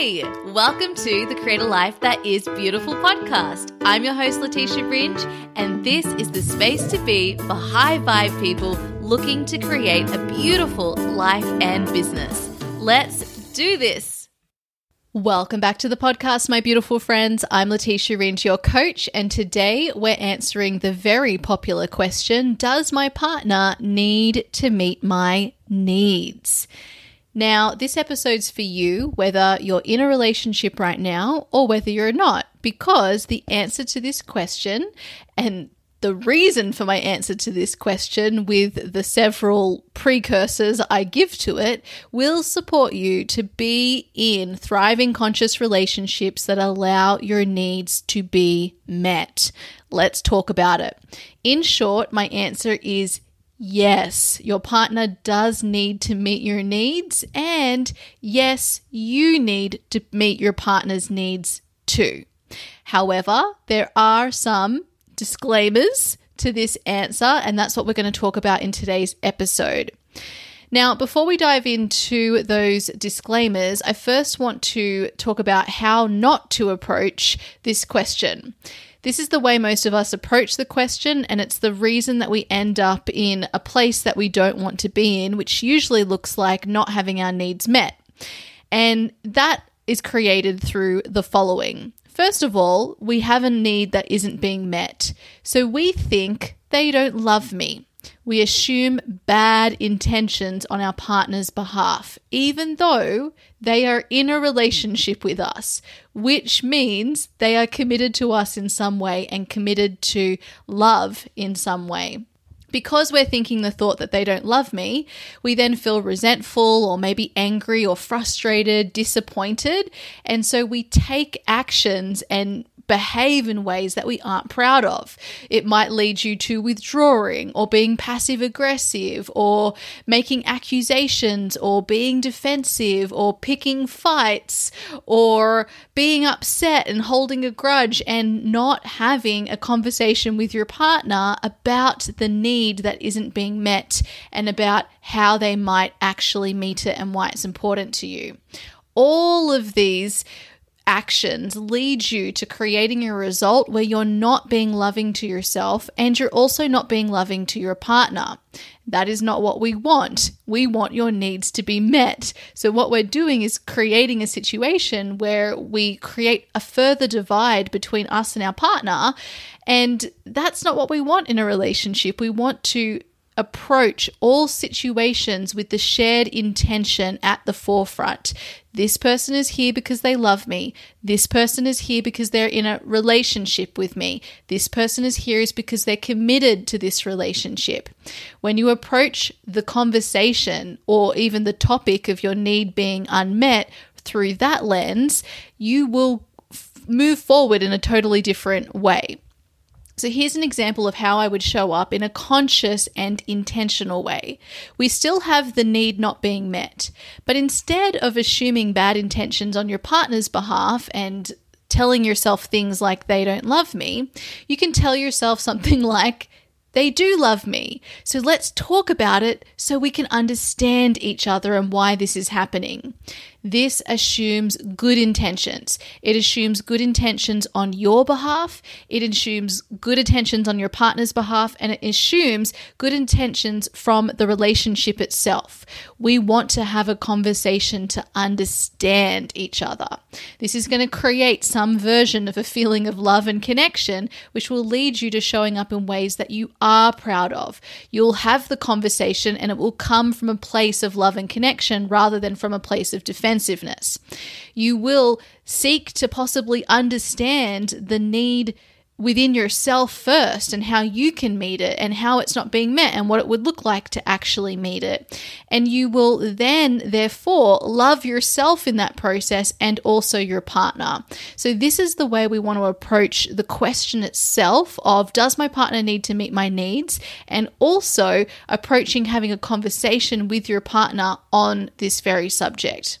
Hey, welcome to the Create a Life That Is Beautiful podcast. I'm your host, Leticia Ringe, and this is the space to be for high vibe people looking to create a beautiful life and business. Let's do this. Welcome back to the podcast, my beautiful friends. I'm Leticia Ringe, your coach, and today we're answering the very popular question Does my partner need to meet my needs? Now, this episode's for you, whether you're in a relationship right now or whether you're not, because the answer to this question and the reason for my answer to this question, with the several precursors I give to it, will support you to be in thriving conscious relationships that allow your needs to be met. Let's talk about it. In short, my answer is Yes, your partner does need to meet your needs, and yes, you need to meet your partner's needs too. However, there are some disclaimers to this answer, and that's what we're going to talk about in today's episode. Now, before we dive into those disclaimers, I first want to talk about how not to approach this question. This is the way most of us approach the question, and it's the reason that we end up in a place that we don't want to be in, which usually looks like not having our needs met. And that is created through the following. First of all, we have a need that isn't being met. So we think they don't love me. We assume bad intentions on our partner's behalf, even though they are in a relationship with us, which means they are committed to us in some way and committed to love in some way. Because we're thinking the thought that they don't love me, we then feel resentful or maybe angry or frustrated, disappointed. And so we take actions and behave in ways that we aren't proud of. It might lead you to withdrawing or being passive aggressive or making accusations or being defensive or picking fights or being upset and holding a grudge and not having a conversation with your partner about the need that isn't being met and about how they might actually meet it and why it's important to you. All of these actions lead you to creating a result where you're not being loving to yourself and you're also not being loving to your partner. That is not what we want. We want your needs to be met. So, what we're doing is creating a situation where we create a further divide between us and our partner. And that's not what we want in a relationship. We want to approach all situations with the shared intention at the forefront. This person is here because they love me. This person is here because they're in a relationship with me. This person is here is because they're committed to this relationship. When you approach the conversation or even the topic of your need being unmet through that lens, you will f- move forward in a totally different way. So here's an example of how I would show up in a conscious and intentional way. We still have the need not being met, but instead of assuming bad intentions on your partner's behalf and telling yourself things like they don't love me, you can tell yourself something like, they do love me. So let's talk about it so we can understand each other and why this is happening. This assumes good intentions. It assumes good intentions on your behalf, it assumes good intentions on your partner's behalf, and it assumes good intentions from the relationship itself. We want to have a conversation to understand each other. This is going to create some version of a feeling of love and connection, which will lead you to showing up in ways that you are proud of. You'll have the conversation, and it will come from a place of love and connection rather than from a place of defense defensiveness. You will seek to possibly understand the need within yourself first and how you can meet it and how it's not being met and what it would look like to actually meet it. And you will then, therefore, love yourself in that process and also your partner. So, this is the way we want to approach the question itself of does my partner need to meet my needs? And also approaching having a conversation with your partner on this very subject.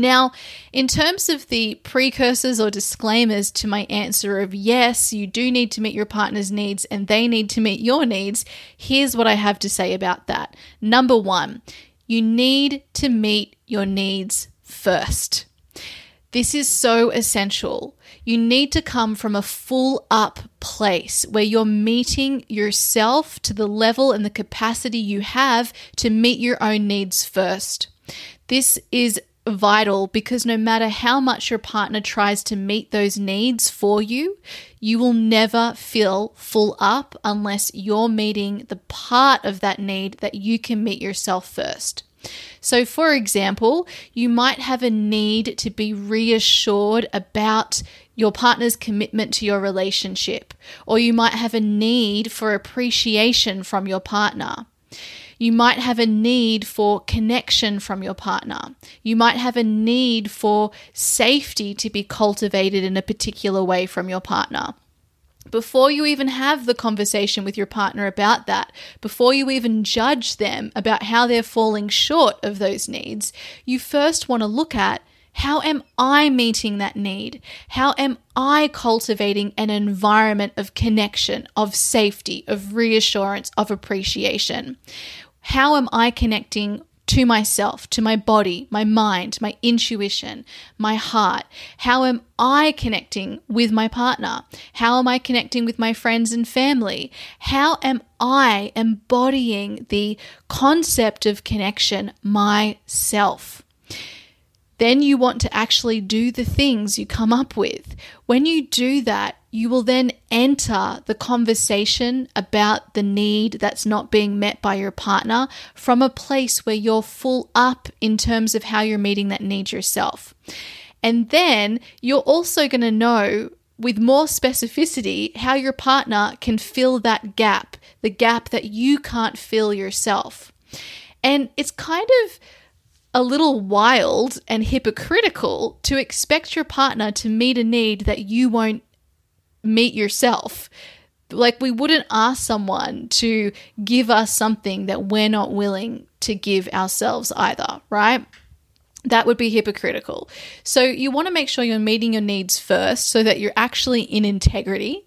Now, in terms of the precursors or disclaimers to my answer of yes, you do need to meet your partner's needs and they need to meet your needs, here's what I have to say about that. Number one, you need to meet your needs first. This is so essential. You need to come from a full up place where you're meeting yourself to the level and the capacity you have to meet your own needs first. This is vital because no matter how much your partner tries to meet those needs for you, you will never feel full up unless you're meeting the part of that need that you can meet yourself first. So, for example, you might have a need to be reassured about your partner's commitment to your relationship, or you might have a need for appreciation from your partner. You might have a need for connection from your partner. You might have a need for safety to be cultivated in a particular way from your partner before you even have the conversation with your partner about that, before you even judge them about how they're falling short of those needs, you first want to look at how am I meeting that need? How am I cultivating an environment of connection, of safety, of reassurance, of appreciation? How am I connecting to myself, to my body, my mind, my intuition, my heart? How am I connecting with my partner? How am I connecting with my friends and family? How am I embodying the concept of connection myself? Then you want to actually do the things you come up with. When you do that, you will then enter the conversation about the need that's not being met by your partner from a place where you're full up in terms of how you're meeting that need yourself. And then you're also going to know with more specificity how your partner can fill that gap, the gap that you can't fill yourself. And it's kind of a little wild and hypocritical to expect your partner to meet a need that you won't meet yourself. Like, we wouldn't ask someone to give us something that we're not willing to give ourselves either, right? That would be hypocritical. So, you want to make sure you're meeting your needs first so that you're actually in integrity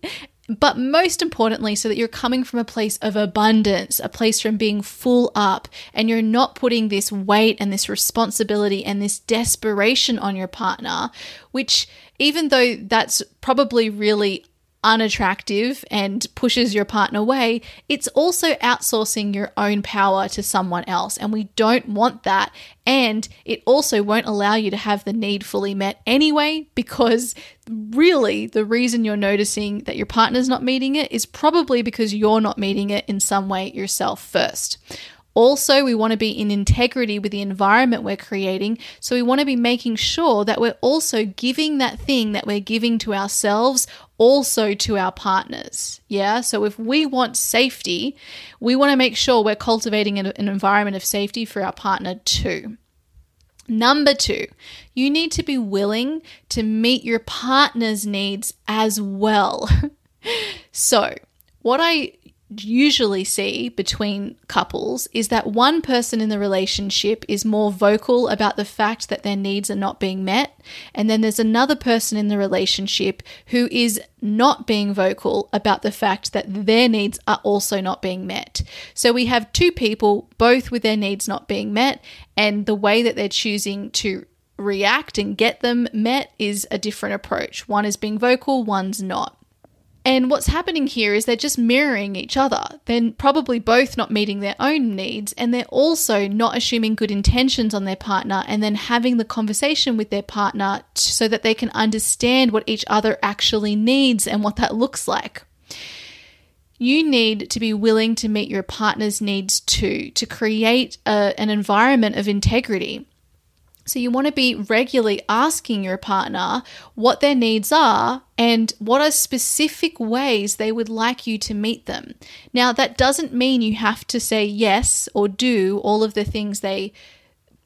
but most importantly, so that you're coming from a place of abundance, a place from being full up, and you're not putting this weight and this responsibility and this desperation on your partner, which, even though that's probably really unattractive and pushes your partner away, it's also outsourcing your own power to someone else. And we don't want that. And it also won't allow you to have the need fully met anyway, because really the reason you're noticing that your partner's not meeting it is probably because you're not meeting it in some way yourself first. Also, we want to be in integrity with the environment we're creating. So, we want to be making sure that we're also giving that thing that we're giving to ourselves also to our partners. Yeah. So, if we want safety, we want to make sure we're cultivating an, environment of safety for our partner too. Number two, you need to be willing to meet your partner's needs as well. so, what I usually see between couples is that one person in the relationship is more vocal about the fact that their needs are not being met, and then there's another person in the relationship who is not being vocal about the fact that their needs are also not being met. So we have two people, both with their needs not being met, and the way that they're choosing to react and get them met is a different approach. One is being vocal, one's not. And what's happening here is they're just mirroring each other. They're probably both not meeting their own needs, and they're also not assuming good intentions on their partner and then having the conversation with their partner so that they can understand what each other actually needs and what that looks like. You need to be willing to meet your partner's needs too, to create a, an environment of integrity. So, you want to be regularly asking your partner what their needs are and what are specific ways they would like you to meet them. Now, that doesn't mean you have to say yes or do all of the things they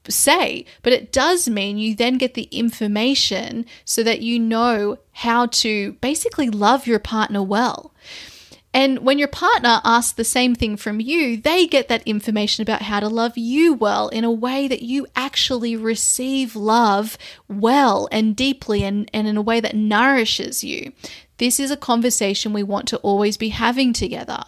say, but it does mean you then get the information so that you know how to basically love your partner well. And when your partner asks the same thing from you, they get that information about how to love you well in a way that you actually receive love well and deeply and, and in a way that nourishes you. This is a conversation we want to always be having together.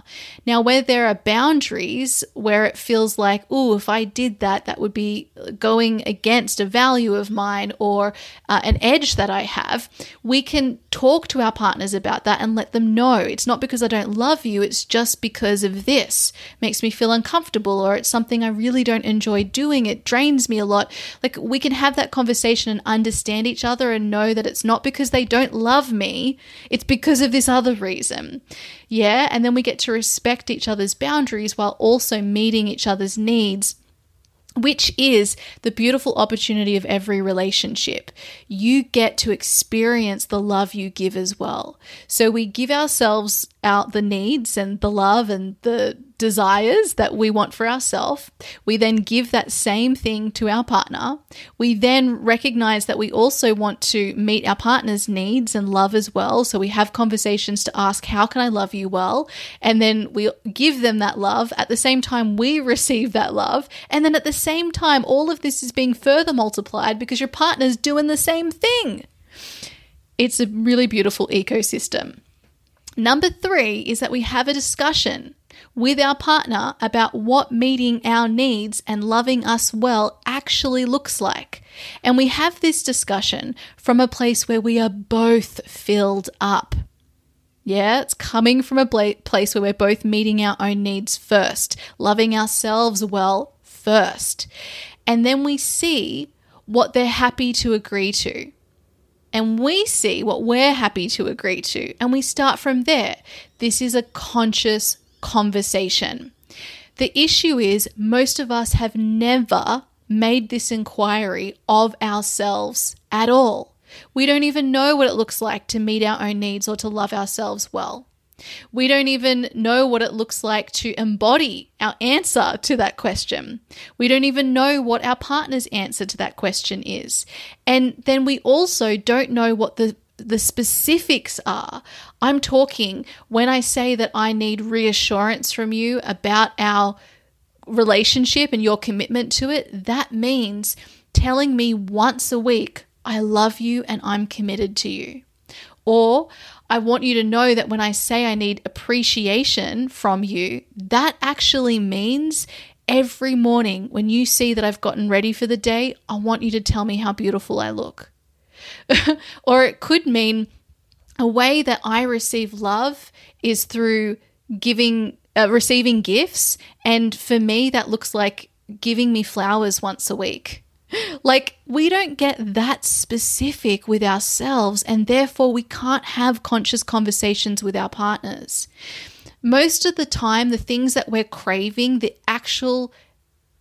Now, where there are boundaries, where it feels like, oh, if I did that, that would be going against a value of mine or uh, an edge that I have, we can talk to our partners about that and let them know. It's not because I don't love you, it's just because of this. It makes me feel uncomfortable or it's something I really don't enjoy doing. It drains me a lot. Like we can have that conversation and understand each other and know that it's not because they don't love me, it's because of this other reason. Yeah, and then we get to respect each other's boundaries while also meeting each other's needs which is the beautiful opportunity of every relationship. You get to experience the love you give as well. So we give ourselves out the needs and the love and the desires that we want for ourselves. We then give that same thing to our partner. We then recognize that we also want to meet our partner's needs and love as well. So we have conversations to ask, How can I love you well? And then we give them that love. At the same time, we receive that love. And then at the same time, all of this is being further multiplied because your partner's doing the same thing. It's a really beautiful ecosystem. Number three is that we have a discussion with our partner about what meeting our needs and loving us well actually looks like. And we have this discussion from a place where we are both filled up. Yeah, it's coming from a place where we're both meeting our own needs first, loving ourselves well first. And then we see what they're happy to agree to and we see what we're happy to agree to, and we start from there. This is a conscious conversation. The issue is, most of us have never made this inquiry of ourselves at all. We don't even know what it looks like to meet our own needs or to love ourselves well. We don't even know what it looks like to embody our answer to that question. We don't even know what our partner's answer to that question is. And then we also don't know what the the specifics are. I'm talking when I say that I need reassurance from you about our relationship and your commitment to it, that means telling me once a week, I love you and I'm committed to you. Or I want you to know that when I say I need appreciation from you, that actually means every morning when you see that I've gotten ready for the day, I want you to tell me how beautiful I look. or it could mean a way that I receive love is through giving uh, receiving gifts and for me that looks like giving me flowers once a week like, we don't get that specific with ourselves, and therefore we can't have conscious conversations with our partners. Most of the time, the things that we're craving, the actual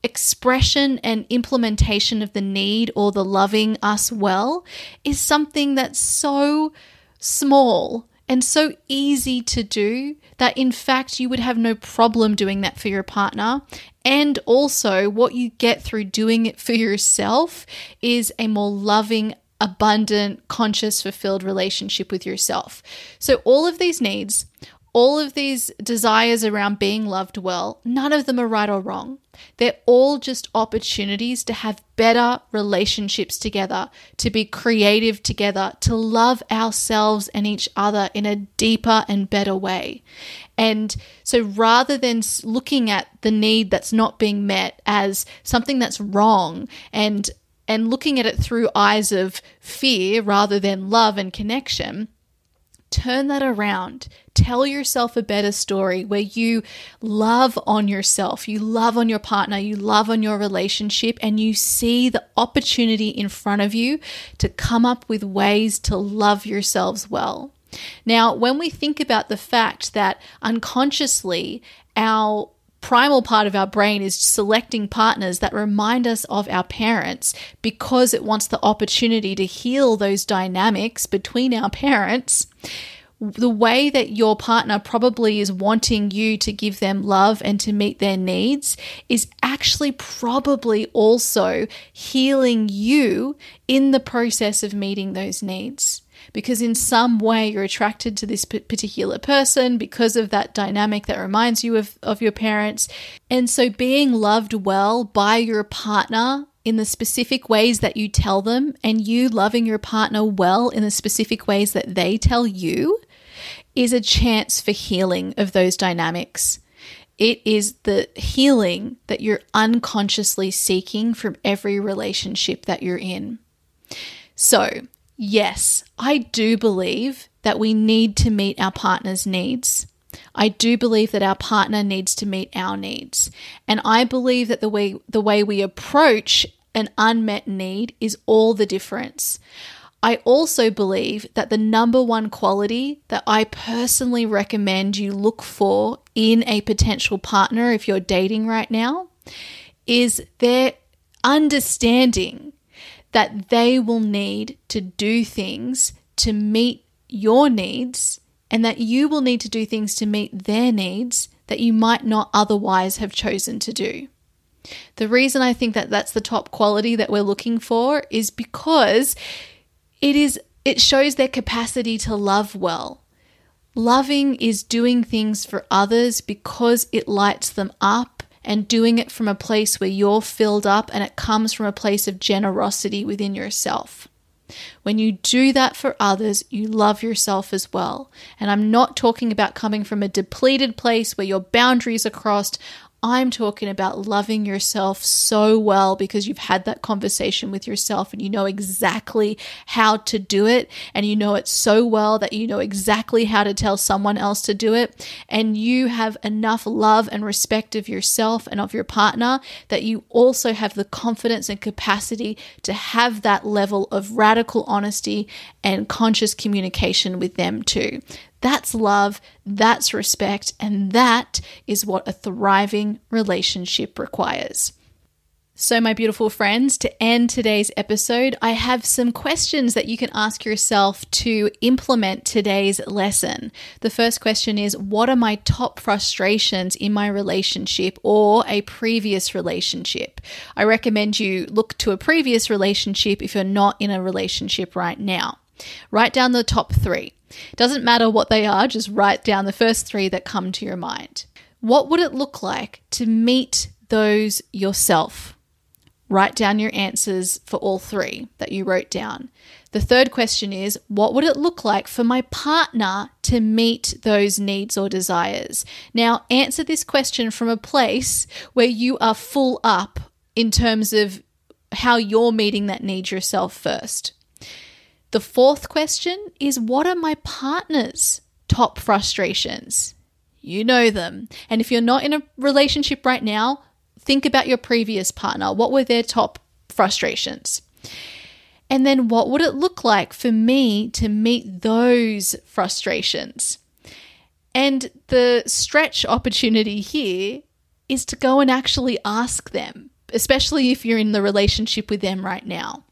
expression and implementation of the need or the loving us well, is something that's so small and so easy to do that in fact you would have no problem doing that for your partner. And also, what you get through doing it for yourself is a more loving, abundant, conscious, fulfilled relationship with yourself. So, all of these needs, all of these desires around being loved well, none of them are right or wrong. They're all just opportunities to have better relationships together, to be creative together, to love ourselves and each other in a deeper and better way. And so rather than looking at the need that's not being met as something that's wrong and and looking at it through eyes of fear rather than love and connection, turn that around. Tell yourself a better story where you love on yourself, you love on your partner, you love on your relationship, and you see the opportunity in front of you to come up with ways to love yourselves well. Now, when we think about the fact that unconsciously our primal part of our brain is selecting partners that remind us of our parents because it wants the opportunity to heal those dynamics between our parents. The way that your partner probably is wanting you to give them love and to meet their needs is actually probably also healing you in the process of meeting those needs because in some way you're attracted to this particular person because of that dynamic that reminds you of, of your parents. And so being loved well by your partner in the specific ways that you tell them, and you loving your partner well in the specific ways that they tell you, is a chance for healing of those dynamics. It is the healing that you're unconsciously seeking from every relationship that you're in. So, yes, I do believe that we need to meet our partner's needs. I do believe that our partner needs to meet our needs. And I believe that the way the way we approach an unmet need is all the difference. I also believe that the number one quality that I personally recommend you look for in a potential partner if you're dating right now is their understanding that they will need to do things to meet your needs and that you will need to do things to meet their needs that you might not otherwise have chosen to do. The reason I think that that's the top quality that we're looking for is because it is it shows their capacity to love well. Loving is doing things for others because it lights them up and doing it from a place where you're filled up and it comes from a place of generosity within yourself. When you do that for others, you love yourself as well. And I'm not talking about coming from a depleted place where your boundaries are crossed. I'm talking about loving yourself so well because you've had that conversation with yourself and you know exactly how to do it. And you know it so well that you know exactly how to tell someone else to do it. And you have enough love and respect of yourself and of your partner that you also have the confidence and capacity to have that level of radical honesty and conscious communication with them too. That's love, that's respect, and that is what a thriving relationship requires. So, my beautiful friends, to end today's episode, I have some questions that you can ask yourself to implement today's lesson. The first question is What are my top frustrations in my relationship or a previous relationship? I recommend you look to a previous relationship if you're not in a relationship right now. Write down the top three. Doesn't matter what they are, just write down the first three that come to your mind. What would it look like to meet those yourself? Write down your answers for all three that you wrote down. The third question is What would it look like for my partner to meet those needs or desires? Now, answer this question from a place where you are full up in terms of how you're meeting that need yourself first. The fourth question is What are my partner's top frustrations? You know them. And if you're not in a relationship right now, think about your previous partner. What were their top frustrations? And then what would it look like for me to meet those frustrations? And the stretch opportunity here is to go and actually ask them, especially if you're in the relationship with them right now.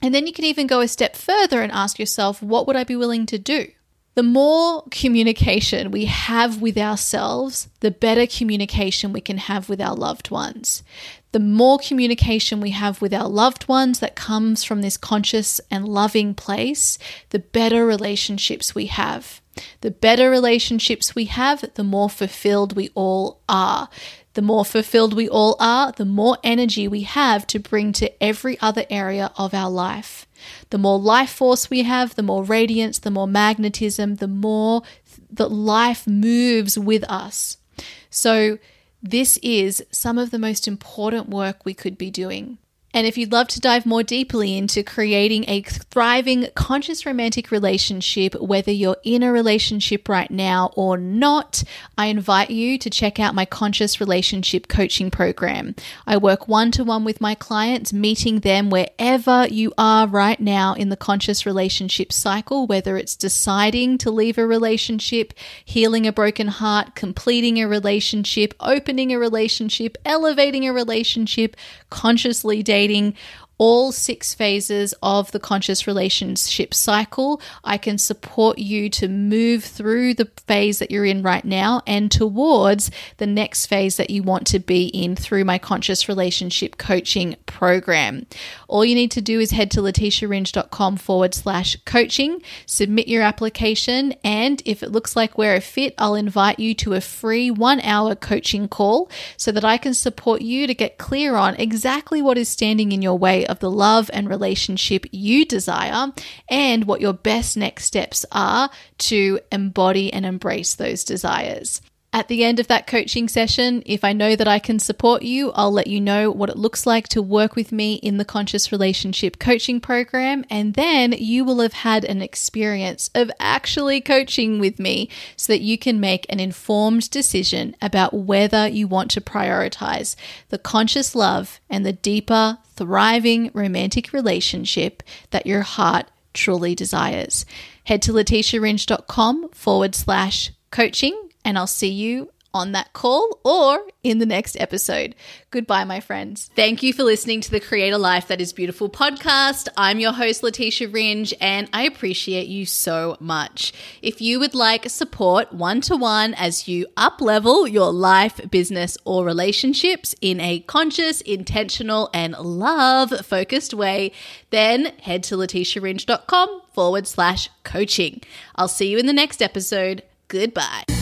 And then you can even go a step further and ask yourself, what would I be willing to do? The more communication we have with ourselves, the better communication we can have with our loved ones. The more communication we have with our loved ones that comes from this conscious and loving place, the better relationships we have. The better relationships we have, the more fulfilled we all are. The more fulfilled we all are, the more energy we have to bring to every other area of our life. The more life force we have, the more radiance, the more magnetism, the more that life moves with us. So, this is some of the most important work we could be doing. And if you'd love to dive more deeply into creating a thriving, conscious romantic relationship, whether you're in a relationship right now or not, I invite you to check out my conscious relationship coaching program. I work one to one with my clients, meeting them wherever you are right now in the conscious relationship cycle, whether it's deciding to leave a relationship, healing a broken heart, completing a relationship, opening a relationship, elevating a relationship, consciously dating dating all six phases of the conscious relationship cycle. I can support you to move through the phase that you're in right now and towards the next phase that you want to be in through my conscious relationship coaching program. All you need to do is head to leticiaringe.com forward slash coaching, submit your application, and if it looks like we're a fit, I'll invite you to a free one hour coaching call so that I can support you to get clear on exactly what is standing in your way of the love and relationship you desire and what your best next steps are to embody and embrace those desires. At the end of that coaching session, if I know that I can support you, I'll let you know what it looks like to work with me in the Conscious Relationship Coaching Program. And then you will have had an experience of actually coaching with me so that you can make an informed decision about whether you want to prioritize the conscious love and the deeper, thriving romantic relationship that your heart truly desires. Head to leticiaringe.com forward slash coaching and I'll see you on that call or in the next episode. Goodbye, my friends. Thank you for listening to the Create a Life That Is Beautiful podcast. I'm your host, Leticia Ringe, and I appreciate you so much. If you would like support one to one as you up level your life, business, or relationships in a conscious, intentional, and love focused way, then head to leticiaringe.com forward slash coaching. I'll see you in the next episode. Goodbye.